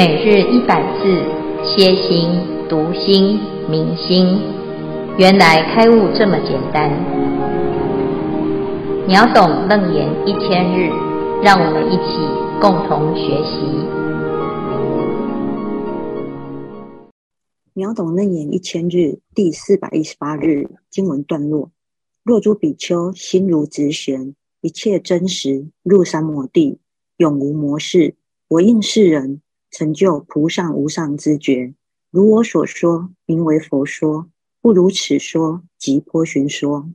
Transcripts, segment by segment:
每日一百字，歇心、读心、明心，原来开悟这么简单。秒懂楞严一千日，让我们一起共同学习。秒懂楞严一千日第四百一十八日经文段落：若诸比丘心如直弦，一切真实入三摩地，永无魔事。我应是人。成就菩萨无上知觉，如我所说，名为佛说；不如此说，即波旬说。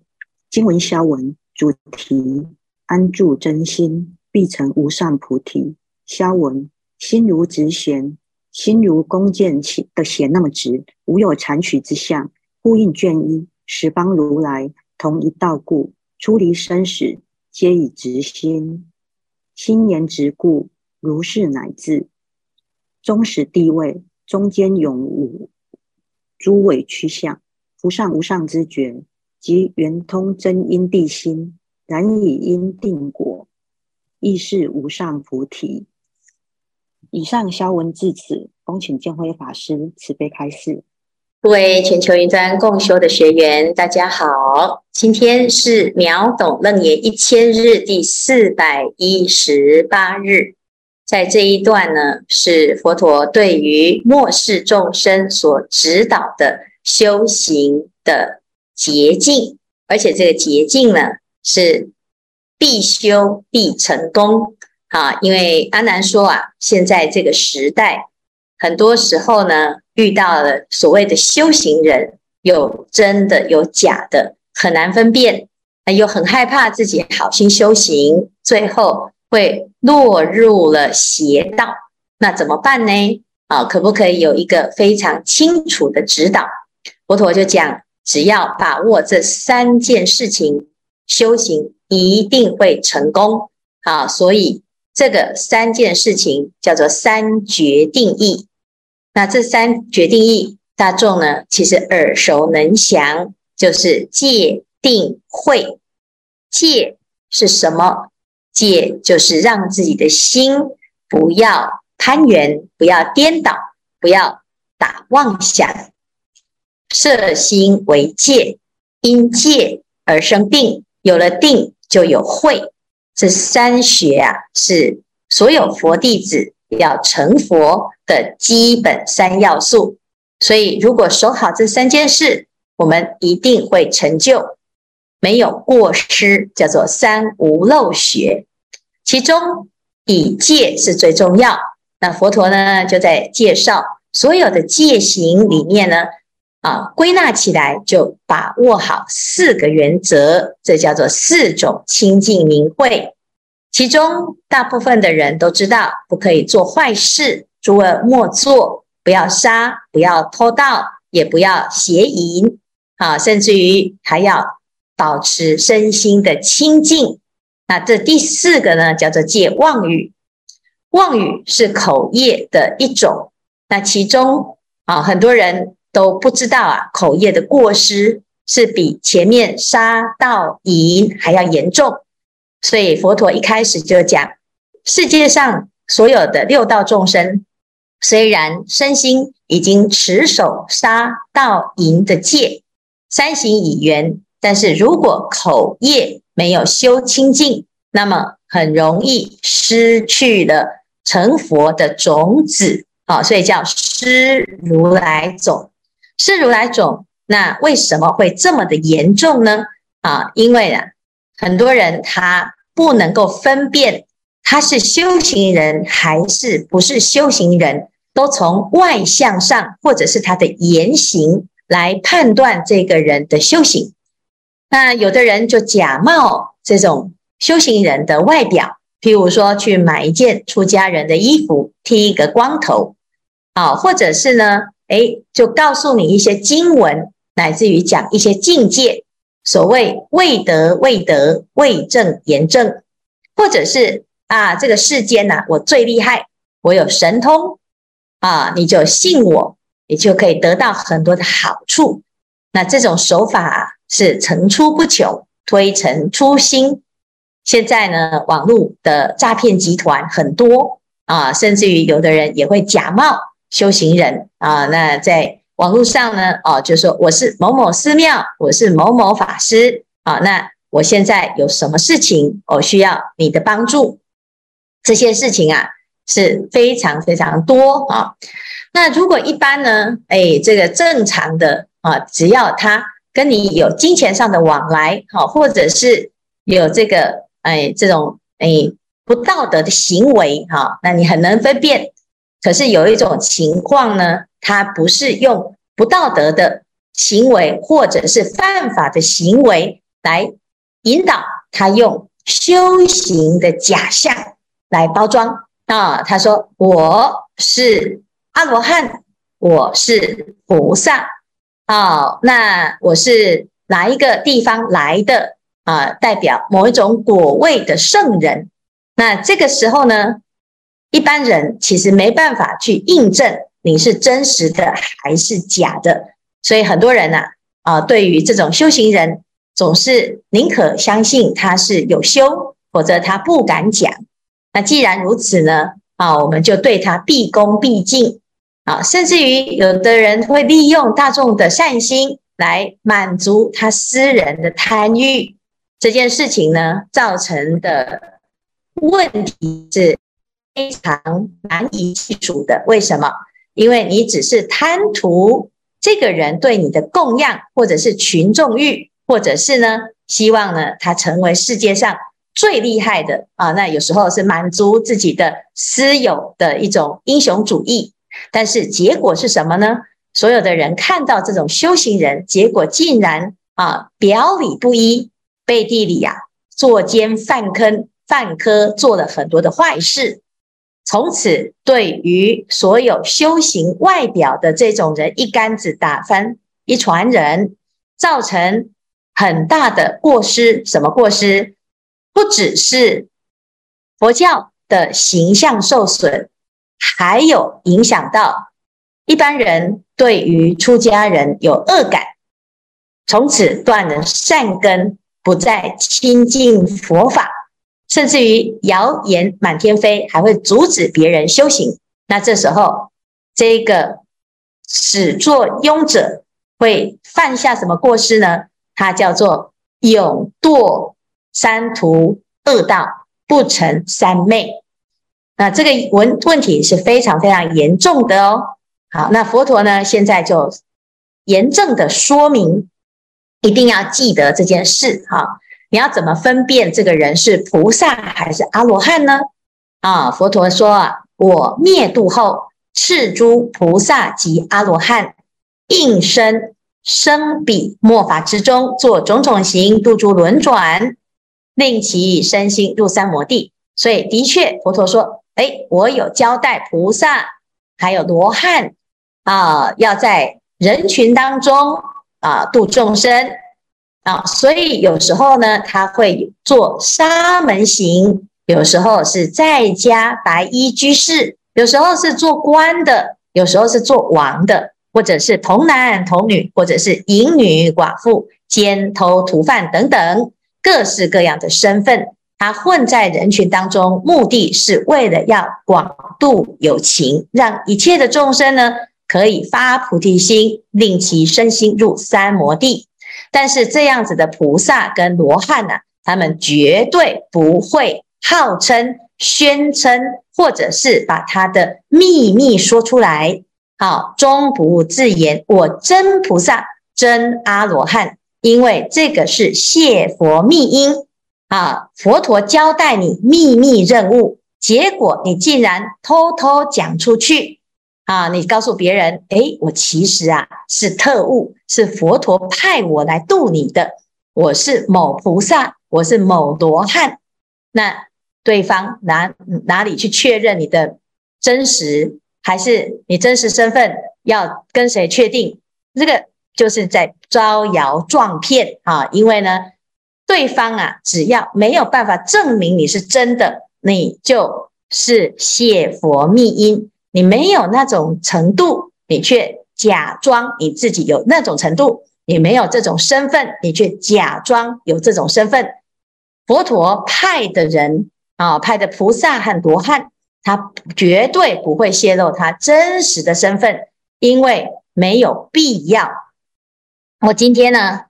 经文消文主题：安住真心，必成无上菩提。消文：心如直弦，心如弓箭的弦那么直，无有残取之相。呼应卷一，十方如来同一道故，出离生死皆以直心，心言直故，如是乃至。终始地位，中间永无诸委屈相，菩萨无上之觉，即圆通真因地心，然以因定果，亦是无上菩提。以上消文至此，恭请建辉法师慈悲开示。各位全球云端共修的学员，大家好，今天是秒懂楞严一千日第四百一十八日。在这一段呢，是佛陀对于末世众生所指导的修行的捷径，而且这个捷径呢是必修必成功啊！因为阿难说啊，现在这个时代，很多时候呢遇到了所谓的修行人，有真的有假的，很难分辨，又很害怕自己好心修行，最后。会落入了邪道，那怎么办呢？啊，可不可以有一个非常清楚的指导？佛陀就讲，只要把握这三件事情，修行一定会成功。啊，所以这个三件事情叫做三决定义。那这三决定义，大众呢其实耳熟能详，就是戒、定、慧。戒是什么？戒就是让自己的心不要攀缘，不要颠倒，不要打妄想，摄心为戒，因戒而生定，有了定就有慧。这三学啊，是所有佛弟子要成佛的基本三要素。所以，如果守好这三件事，我们一定会成就。没有过失，叫做三无漏学。其中以戒是最重要。那佛陀呢，就在介绍所有的戒行里面呢，啊，归纳起来就把握好四个原则，这叫做四种清净明慧。其中大部分的人都知道，不可以做坏事，诸恶莫作，不要杀，不要偷盗，也不要邪淫，啊，甚至于还要。保持身心的清净，那这第四个呢，叫做戒妄语。妄语是口业的一种，那其中啊，很多人都不知道啊，口业的过失是比前面杀盗淫还要严重。所以佛陀一开始就讲，世界上所有的六道众生，虽然身心已经持守杀盗淫的戒，三行已圆。但是如果口业没有修清净，那么很容易失去了成佛的种子啊，所以叫失如来种。失如来种，那为什么会这么的严重呢？啊，因为啊，很多人他不能够分辨他是修行人还是不是修行人，都从外相上或者是他的言行来判断这个人的修行。那有的人就假冒这种修行人的外表，譬如说去买一件出家人的衣服，剃一个光头，啊，或者是呢，诶，就告诉你一些经文，乃至于讲一些境界，所谓未得未得未证言证，或者是啊，这个世间呐，我最厉害，我有神通啊，你就信我，你就可以得到很多的好处。那这种手法。是层出不穷，推陈出新。现在呢，网络的诈骗集团很多啊，甚至于有的人也会假冒修行人啊。那在网络上呢，哦，就说我是某某寺庙，我是某某法师啊。那我现在有什么事情，我需要你的帮助？这些事情啊是非常非常多啊。那如果一般呢，哎，这个正常的啊，只要他跟你有金钱上的往来，好，或者是有这个哎这种哎不道德的行为，哈，那你很能分辨。可是有一种情况呢，他不是用不道德的行为或者是犯法的行为来引导他用修行的假象来包装啊。他说我是阿罗汉，我是菩萨，哦，那我是哪一个地方来的啊？代表某一种果位的圣人。那这个时候呢，一般人其实没办法去印证你是真实的还是假的，所以很多人呢，啊，对于这种修行人，总是宁可相信他是有修，否则他不敢讲。那既然如此呢，啊，我们就对他毕恭毕敬啊，甚至于有的人会利用大众的善心来满足他私人的贪欲，这件事情呢，造成的问题是。非常难以计数的，为什么？因为你只是贪图这个人对你的供养，或者是群众欲，或者是呢，希望呢他成为世界上最厉害的啊。那有时候是满足自己的私有的一种英雄主义，但是结果是什么呢？所有的人看到这种修行人，结果竟然啊表里不一，背地里呀、啊、作奸犯坑犯科，做了很多的坏事。从此，对于所有修行外表的这种人，一竿子打翻一船人，造成很大的过失。什么过失？不只是佛教的形象受损，还有影响到一般人对于出家人有恶感，从此断了善根，不再亲近佛法。甚至于谣言满天飞，还会阻止别人修行。那这时候，这个始作俑者会犯下什么过失呢？他叫做永堕三途恶道，不成三昧。那这个问问题是非常非常严重的哦。好，那佛陀呢，现在就严正的说明，一定要记得这件事哈。你要怎么分辨这个人是菩萨还是阿罗汉呢？啊，佛陀说啊，我灭度后，赤诸菩萨及阿罗汉，应身生彼末法之中，做种种行，度诸轮转，令其身心入三摩地。所以，的确，佛陀说，哎，我有交代菩萨还有罗汉啊，要在人群当中啊度众生。啊，所以有时候呢，他会做沙门行；有时候是在家白衣居士；有时候是做官的；有时候是做王的，或者是童男童女，或者是淫女寡妇、奸偷屠犯等等，各式各样的身份，他混在人群当中，目的是为了要广度有情，让一切的众生呢，可以发菩提心，令其身心入三摩地。但是这样子的菩萨跟罗汉呢、啊，他们绝对不会号称、宣称，或者是把他的秘密说出来。好，终不自言我真菩萨、真阿罗汉，因为这个是泄佛密因啊。佛陀交代你秘密任务，结果你竟然偷偷讲出去。啊，你告诉别人，诶，我其实啊是特务，是佛陀派我来度你的，我是某菩萨，我是某罗汉。那对方哪哪里去确认你的真实，还是你真实身份要跟谁确定？这个就是在招摇撞骗啊！因为呢，对方啊，只要没有办法证明你是真的，你就是谢佛密因。你没有那种程度，你却假装你自己有那种程度；你没有这种身份，你却假装有这种身份。佛陀派的人啊，派的菩萨和罗汉，他绝对不会泄露他真实的身份，因为没有必要。我今天呢，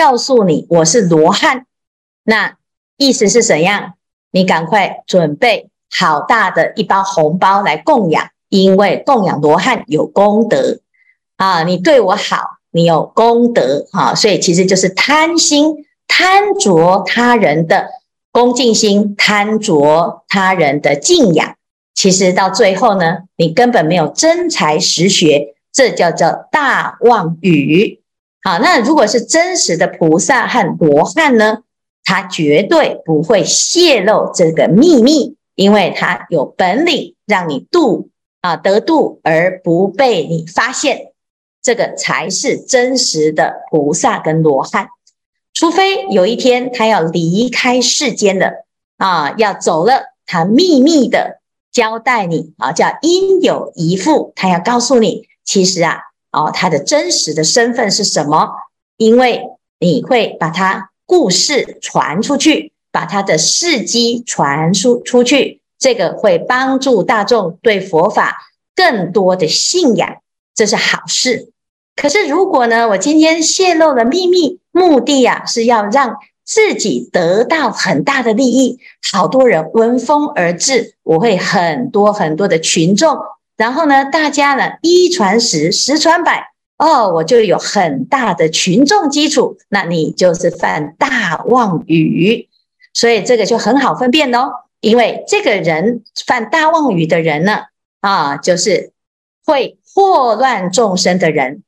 告诉你我是罗汉，那意思是怎样？你赶快准备好大的一包红包来供养，因为供养罗汉有功德啊！你对我好，你有功德啊！所以其实就是贪心，贪着他人的恭敬心，贪着他人的敬仰。其实到最后呢，你根本没有真才实学，这叫做大妄语。好，那如果是真实的菩萨和罗汉呢？他绝对不会泄露这个秘密，因为他有本领让你度啊得度而不被你发现，这个才是真实的菩萨跟罗汉。除非有一天他要离开世间了啊，要走了，他秘密的交代你啊，叫应有遗腹，他要告诉你，其实啊。哦，他的真实的身份是什么？因为你会把他故事传出去，把他的事迹传输出去，这个会帮助大众对佛法更多的信仰，这是好事。可是如果呢，我今天泄露了秘密，目的呀是要让自己得到很大的利益，好多人闻风而至，我会很多很多的群众。然后呢，大家呢一传十，十传百，哦，我就有很大的群众基础，那你就是犯大妄语，所以这个就很好分辨哦。因为这个人犯大妄语的人呢，啊，就是会祸乱众生的人。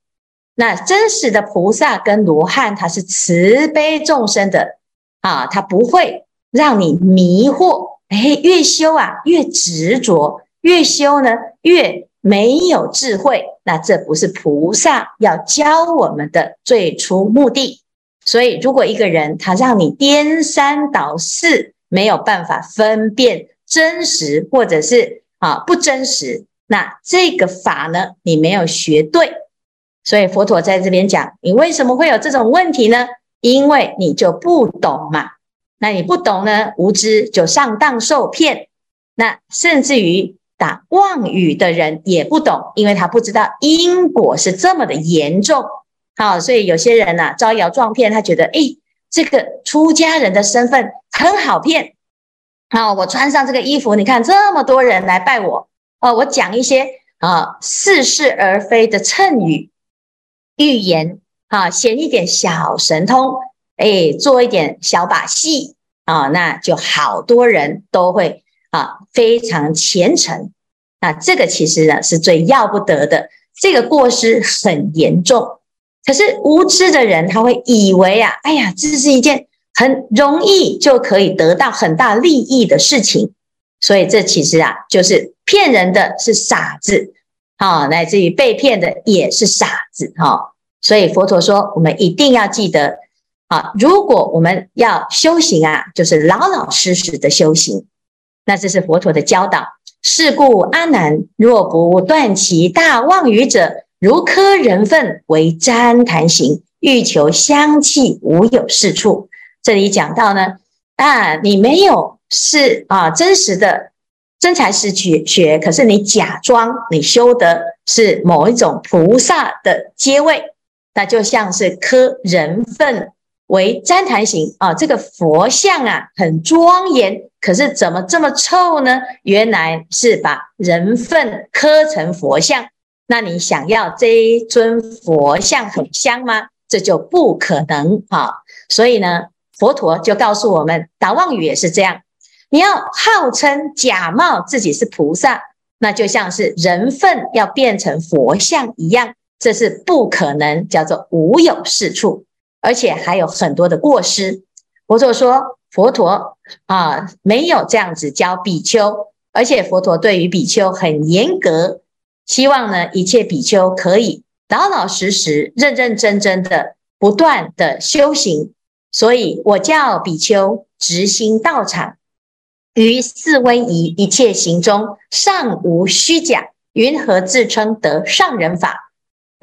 那真实的菩萨跟罗汉，他是慈悲众生的啊，他不会让你迷惑。哎，越修啊，越执着。越修呢，越没有智慧，那这不是菩萨要教我们的最初目的。所以，如果一个人他让你颠三倒四，没有办法分辨真实或者是啊不真实，那这个法呢，你没有学对。所以佛陀在这边讲，你为什么会有这种问题呢？因为你就不懂嘛。那你不懂呢，无知就上当受骗，那甚至于。打妄语的人也不懂，因为他不知道因果是这么的严重。好，所以有些人呢、招摇撞骗，他觉得，诶，这个出家人的身份很好骗。好，我穿上这个衣服，你看这么多人来拜我，哦，我讲一些啊似是而非的谶语、预言，啊，显一点小神通，诶，做一点小把戏，啊，那就好多人都会。啊，非常虔诚，那这个其实呢是最要不得的，这个过失很严重。可是无知的人他会以为啊，哎呀，这是一件很容易就可以得到很大利益的事情，所以这其实啊就是骗人的是傻子，啊，乃至于被骗的也是傻子，哈。所以佛陀说，我们一定要记得，啊，如果我们要修行啊，就是老老实实的修行。那这是佛陀的教导。是故阿难，若不断其大妄语者，如磕人粪为旃檀行，欲求香气，无有是处。这里讲到呢，啊，你没有是啊真实的真才实学学，可是你假装你修的是某一种菩萨的阶位，那就像是磕人粪为旃檀形啊，这个佛像啊很庄严。可是怎么这么臭呢？原来是把人粪刻成佛像。那你想要这一尊佛像很香吗？这就不可能啊！所以呢，佛陀就告诉我们，达旺语也是这样。你要号称假冒自己是菩萨，那就像是人粪要变成佛像一样，这是不可能，叫做无有是处，而且还有很多的过失。佛陀说。佛陀啊，没有这样子教比丘，而且佛陀对于比丘很严格，希望呢一切比丘可以老老实实、认认真真的不断的修行。所以我教比丘直心道场，于四威仪一切行中，尚无虚假，云何自称得上人法？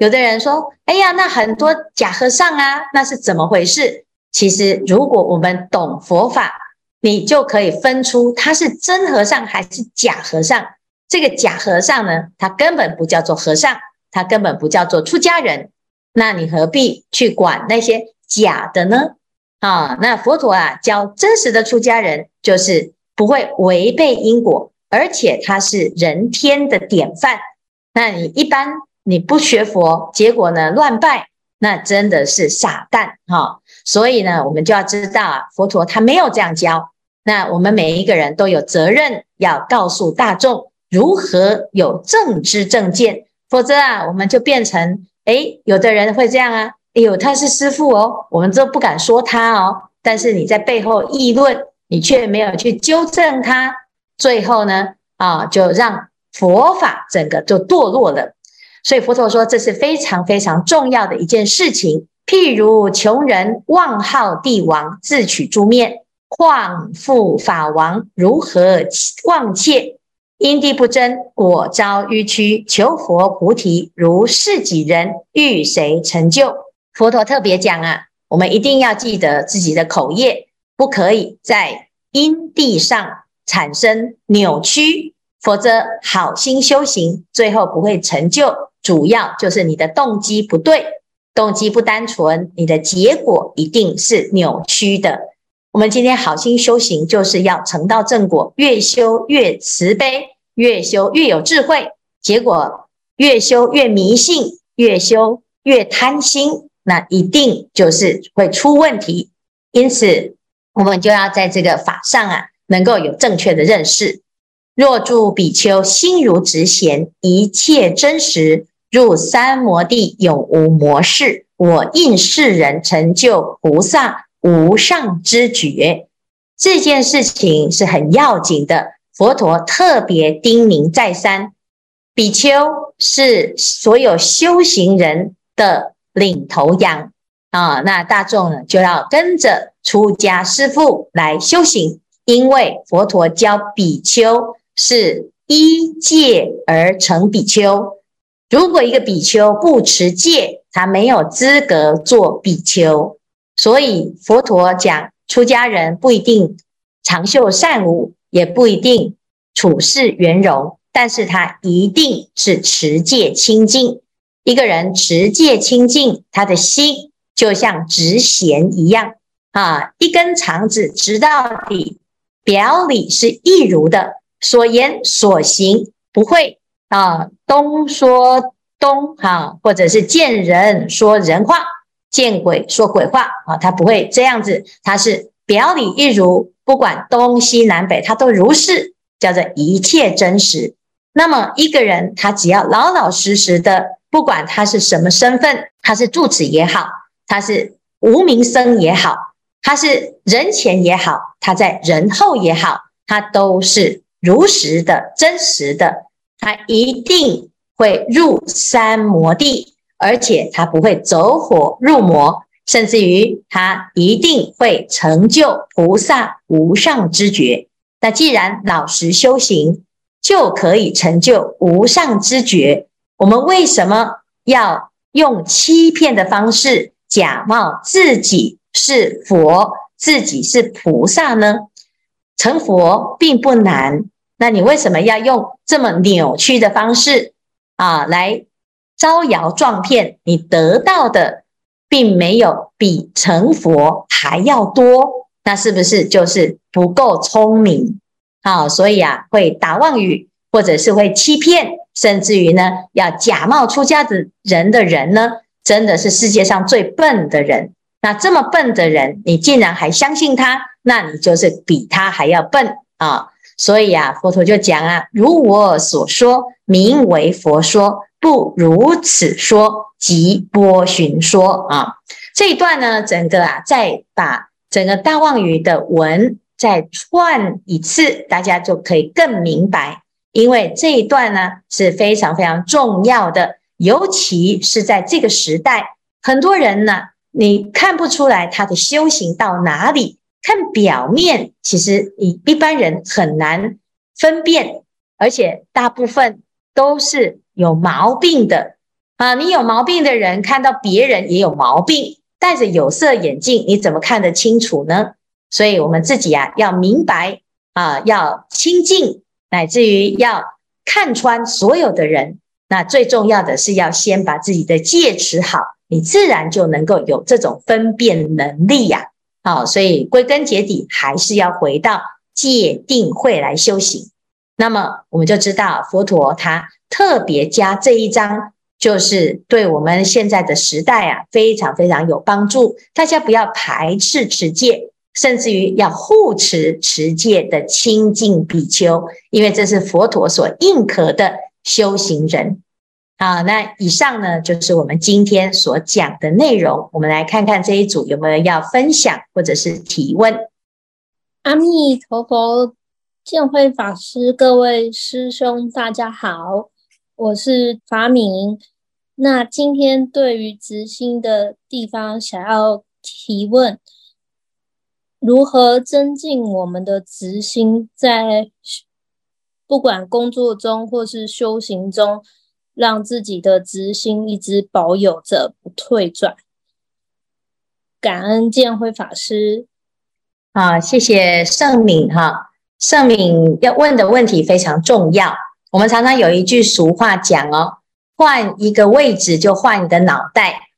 有的人说：“哎呀，那很多假和尚啊，那是怎么回事？”其实，如果我们懂佛法，你就可以分出他是真和尚还是假和尚。这个假和尚呢，他根本不叫做和尚，他根本不叫做出家人。那你何必去管那些假的呢？啊，那佛陀啊教真实的出家人，就是不会违背因果，而且他是人天的典范。那你一般你不学佛，结果呢乱拜，那真的是傻蛋哈。所以呢，我们就要知道啊，佛陀他没有这样教。那我们每一个人都有责任要告诉大众如何有正知正见，否则啊，我们就变成诶，有的人会这样啊。哎呦，他是师父哦，我们都不敢说他哦。但是你在背后议论，你却没有去纠正他，最后呢，啊，就让佛法整个就堕落了。所以佛陀说，这是非常非常重要的一件事情。譬如穷人妄号帝王，自取猪面，况复法王如何妄窃？因地不真，果遭迂曲。求佛菩提，如是己人，欲谁成就？佛陀特别讲啊，我们一定要记得自己的口业，不可以在因地上产生扭曲，否则好心修行最后不会成就。主要就是你的动机不对，动机不单纯，你的结果一定是扭曲的。我们今天好心修行，就是要成道正果，越修越慈悲，越修越有智慧，结果越修越迷信，越修越贪心。那一定就是会出问题，因此我们就要在这个法上啊，能够有正确的认识。若住比丘心如直弦，一切真实，入三摩地，永无魔事。我应世人成就菩萨无上之觉。这件事情是很要紧的，佛陀特别叮咛再三。比丘是所有修行人的。领头羊啊，那大众呢就要跟着出家师父来修行，因为佛陀教比丘是依戒而成比丘。如果一个比丘不持戒，他没有资格做比丘。所以佛陀讲，出家人不一定长袖善舞，也不一定处事圆融，但是他一定是持戒清净。一个人持戒清净，他的心就像直弦一样啊，一根肠子直到底，表里是一如的，所言所行不会啊东说东哈、或者是见人说人话，见鬼说鬼话啊，他不会这样子，他是表里一如，不管东西南北，他都如是，叫做一切真实。那么一个人，他只要老老实实的。不管他是什么身份，他是住持也好，他是无名僧也好，他是人前也好，他在人后也好，他都是如实的、真实的。他一定会入三摩地，而且他不会走火入魔，甚至于他一定会成就菩萨无上之觉。那既然老实修行，就可以成就无上之觉。我们为什么要用欺骗的方式假冒自己是佛、自己是菩萨呢？成佛并不难，那你为什么要用这么扭曲的方式啊来招摇撞骗？你得到的并没有比成佛还要多，那是不是就是不够聪明？啊，所以啊，会打妄语，或者是会欺骗。甚至于呢，要假冒出家的人的人呢，真的是世界上最笨的人。那这么笨的人，你竟然还相信他，那你就是比他还要笨啊！所以啊，佛陀就讲啊，如我所说，名为佛说；不如此说，即波旬说啊。这一段呢，整个啊，再把整个大妄语的文再串一次，大家就可以更明白。因为这一段呢是非常非常重要的，尤其是在这个时代，很多人呢，你看不出来他的修行到哪里，看表面，其实你一般人很难分辨，而且大部分都是有毛病的啊！你有毛病的人看到别人也有毛病，戴着有色眼镜，你怎么看得清楚呢？所以我们自己啊要明白啊，要清净，乃至于要看穿所有的人。那最重要的是要先把自己的戒持好，你自然就能够有这种分辨能力呀。好，所以归根结底还是要回到戒定慧来修行。那么我们就知道佛陀他特别加这一章，就是对我们现在的时代啊非常非常有帮助。大家不要排斥持戒，甚至于要护持持戒的清净比丘，因为这是佛陀所认可的修行人。好，那以上呢就是我们今天所讲的内容。我们来看看这一组有没有要分享或者是提问。阿弥陀佛，建辉法师，各位师兄大家好，我是法明。那今天对于执心的地方想要提问，如何增进我们的执心，在不管工作中或是修行中？让自己的执心一直保有着不退转，感恩见辉法师。好，谢谢盛敏哈。盛敏要问的问题非常重要。我们常常有一句俗话讲哦，换一个位置就换一个脑袋，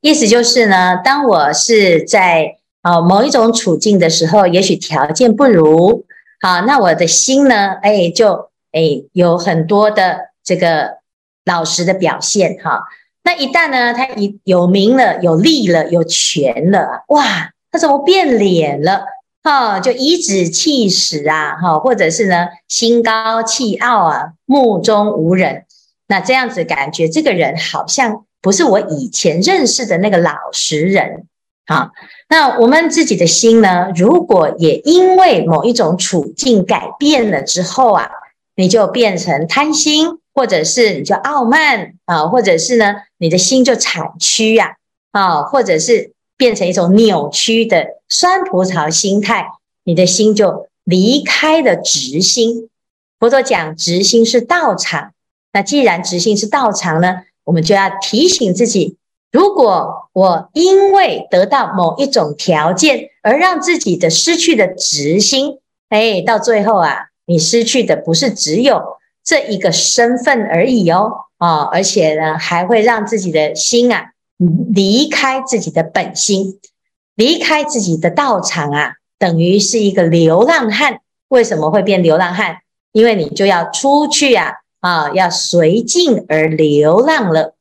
意思就是呢，当我是在啊某一种处境的时候，也许条件不如，好，那我的心呢，哎，就哎有很多的这个。老实的表现哈，那一旦呢，他一有名了、有利了、有权了，哇，他怎么变脸了？哈，就颐指气使啊，哈，或者是呢，心高气傲啊，目中无人。那这样子感觉，这个人好像不是我以前认识的那个老实人。好，那我们自己的心呢，如果也因为某一种处境改变了之后啊，你就变成贪心。或者是你就傲慢啊，或者是呢，你的心就产区呀，啊，或者是变成一种扭曲的酸葡萄心态，你的心就离开了直心。佛陀讲直心是道场，那既然直心是道场呢，我们就要提醒自己，如果我因为得到某一种条件而让自己的失去的直心，哎，到最后啊，你失去的不是只有。这一个身份而已哦，啊，而且呢，还会让自己的心啊离开自己的本心，离开自己的道场啊，等于是一个流浪汉。为什么会变流浪汉？因为你就要出去啊，啊，要随境而流浪了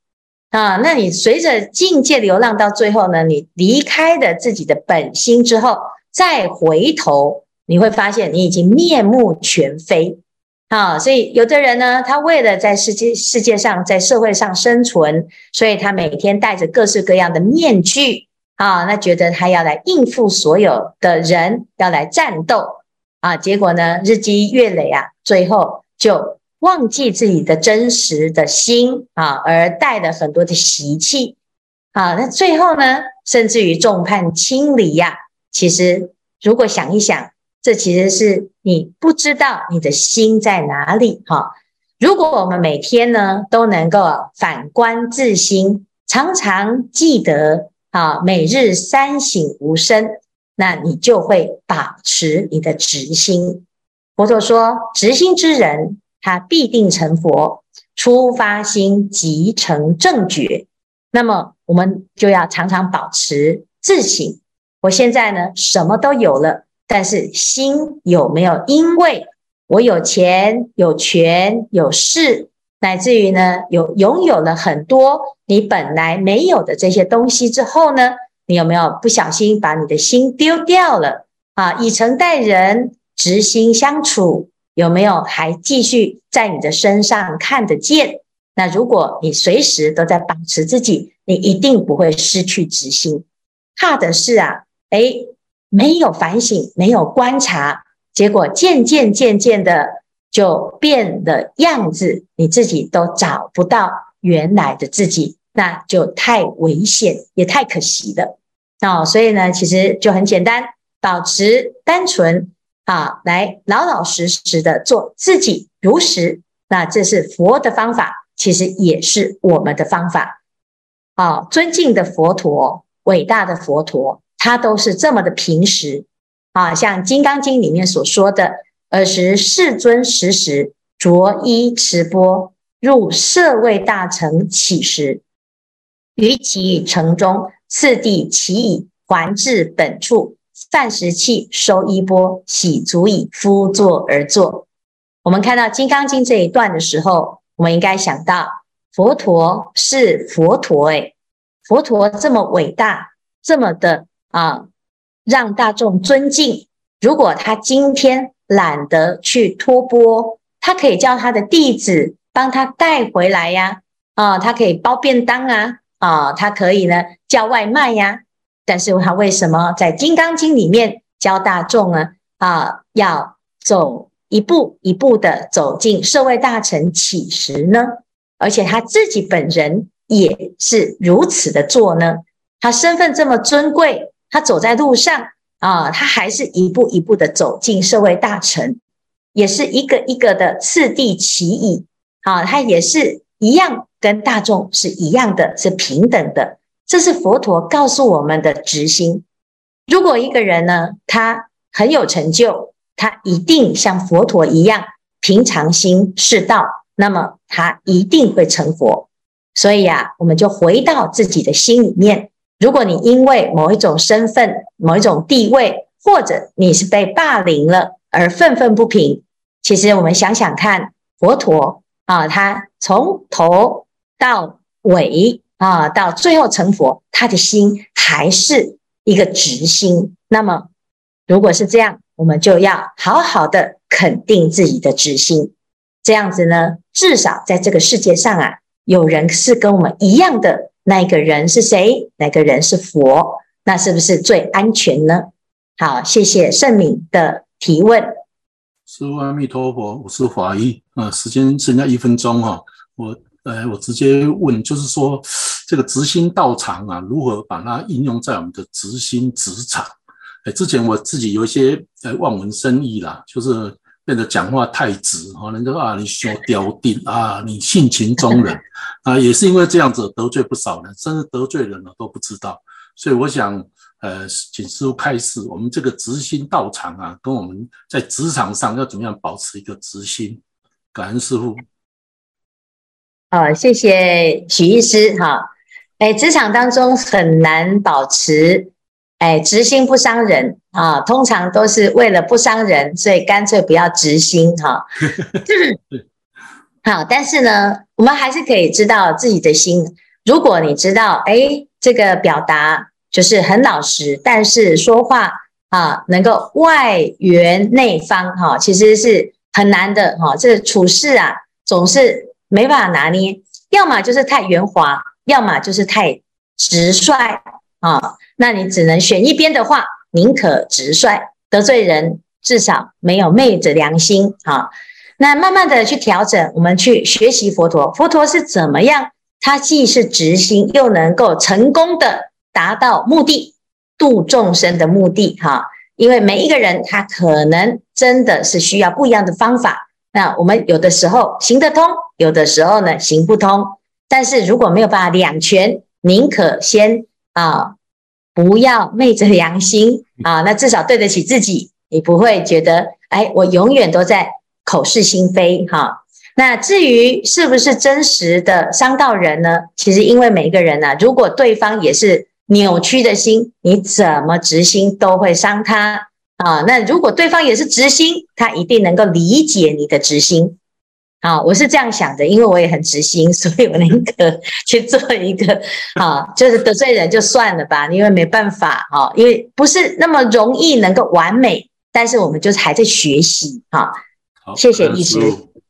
啊。那你随着境界流浪到最后呢，你离开了自己的本心之后，再回头，你会发现你已经面目全非。啊，所以有的人呢，他为了在世界世界上，在社会上生存，所以他每天戴着各式各样的面具啊，那觉得他要来应付所有的人，要来战斗啊，结果呢，日积月累啊，最后就忘记自己的真实的心啊，而带了很多的习气啊，那最后呢，甚至于众叛亲离呀。其实，如果想一想。这其实是你不知道你的心在哪里哈。如果我们每天呢都能够反观自心，常常记得啊，每日三省吾身，那你就会保持你的直心。佛陀说，直心之人，他必定成佛。初发心即成正觉。那么我们就要常常保持自省。我现在呢，什么都有了。但是心有没有因为我有钱、有权、有势，乃至于呢有拥有了很多你本来没有的这些东西之后呢，你有没有不小心把你的心丢掉了啊？以诚待人、直心相处，有没有还继续在你的身上看得见？那如果你随时都在保持自己，你一定不会失去直心。怕的是啊，诶。没有反省，没有观察，结果渐渐渐渐的就变了样子，你自己都找不到原来的自己，那就太危险，也太可惜了。哦，所以呢，其实就很简单，保持单纯啊，来老老实实的做自己，如实。那这是佛的方法，其实也是我们的方法。啊，尊敬的佛陀，伟大的佛陀。他都是这么的平实啊，像《金刚经》里面所说的，尔时世尊时时着衣持钵，入舍卫大城乞食，于其城中次第乞已，还至本处，饭食訖，收衣钵，洗足已，敷座而坐。我们看到《金刚经》这一段的时候，我们应该想到佛陀是佛陀，诶，佛陀这么伟大，这么的啊。让大众尊敬。如果他今天懒得去托钵，他可以叫他的弟子帮他带回来呀。啊，他可以包便当啊，啊，他可以呢叫外卖呀。但是他为什么在《金刚经》里面教大众呢？啊，要走一步一步的走进社会大城乞食呢？而且他自己本人也是如此的做呢？他身份这么尊贵。他走在路上啊，他还是一步一步的走进社会大城，也是一个一个的次第乞已啊，他也是一样，跟大众是一样的，是平等的。这是佛陀告诉我们的直心。如果一个人呢，他很有成就，他一定像佛陀一样平常心是道，那么他一定会成佛。所以啊，我们就回到自己的心里面。如果你因为某一种身份、某一种地位，或者你是被霸凌了而愤愤不平，其实我们想想看，佛陀啊，他从头到尾啊，到最后成佛，他的心还是一个直心。那么，如果是这样，我们就要好好的肯定自己的直心，这样子呢，至少在这个世界上啊，有人是跟我们一样的。那个人是谁？哪个人是佛？那是不是最安全呢？好，谢谢圣敏的提问。师父阿弥陀佛，我是华一啊，时间剩下一分钟哈，我呃，我直接问，就是说这个直心道场啊，如何把它应用在我们的直心职场？哎，之前我自己有一些呃望文生义啦，就是。变得讲话太直，哈，人家说啊，你小刁定啊，你性情中人啊，也是因为这样子得罪不少人，甚至得罪人了都不知道。所以我想，呃，请师傅开示，我们这个直心道场啊，跟我们在职场上要怎么样保持一个直心？感恩师傅。好，谢谢许医师哈。哎，职场当中很难保持。哎，直心不伤人啊，通常都是为了不伤人，所以干脆不要直心哈。好，但是呢，我们还是可以知道自己的心。如果你知道，哎，这个表达就是很老实，但是说话啊，能够外圆内方哈，其实是很难的哈。这个处事啊，总是没办法拿捏，要么就是太圆滑，要么就是太直率啊。那你只能选一边的话，宁可直率，得罪人，至少没有昧着良心啊。那慢慢的去调整，我们去学习佛陀，佛陀是怎么样？他既是直心，又能够成功的达到目的，度众生的目的哈。因为每一个人他可能真的是需要不一样的方法。那我们有的时候行得通，有的时候呢行不通。但是如果没有办法两全，宁可先啊。不要昧着良心啊，那至少对得起自己，你不会觉得哎，我永远都在口是心非哈。那至于是不是真实的伤到人呢？其实因为每一个人呢、啊，如果对方也是扭曲的心，你怎么直心都会伤他啊。那如果对方也是直心，他一定能够理解你的直心。啊，我是这样想的，因为我也很直心，所以我宁可去做一个啊，就是得罪人就算了吧，因为没办法哈，因为不是那么容易能够完美，但是我们就是还在学习哈。好，谢谢医师。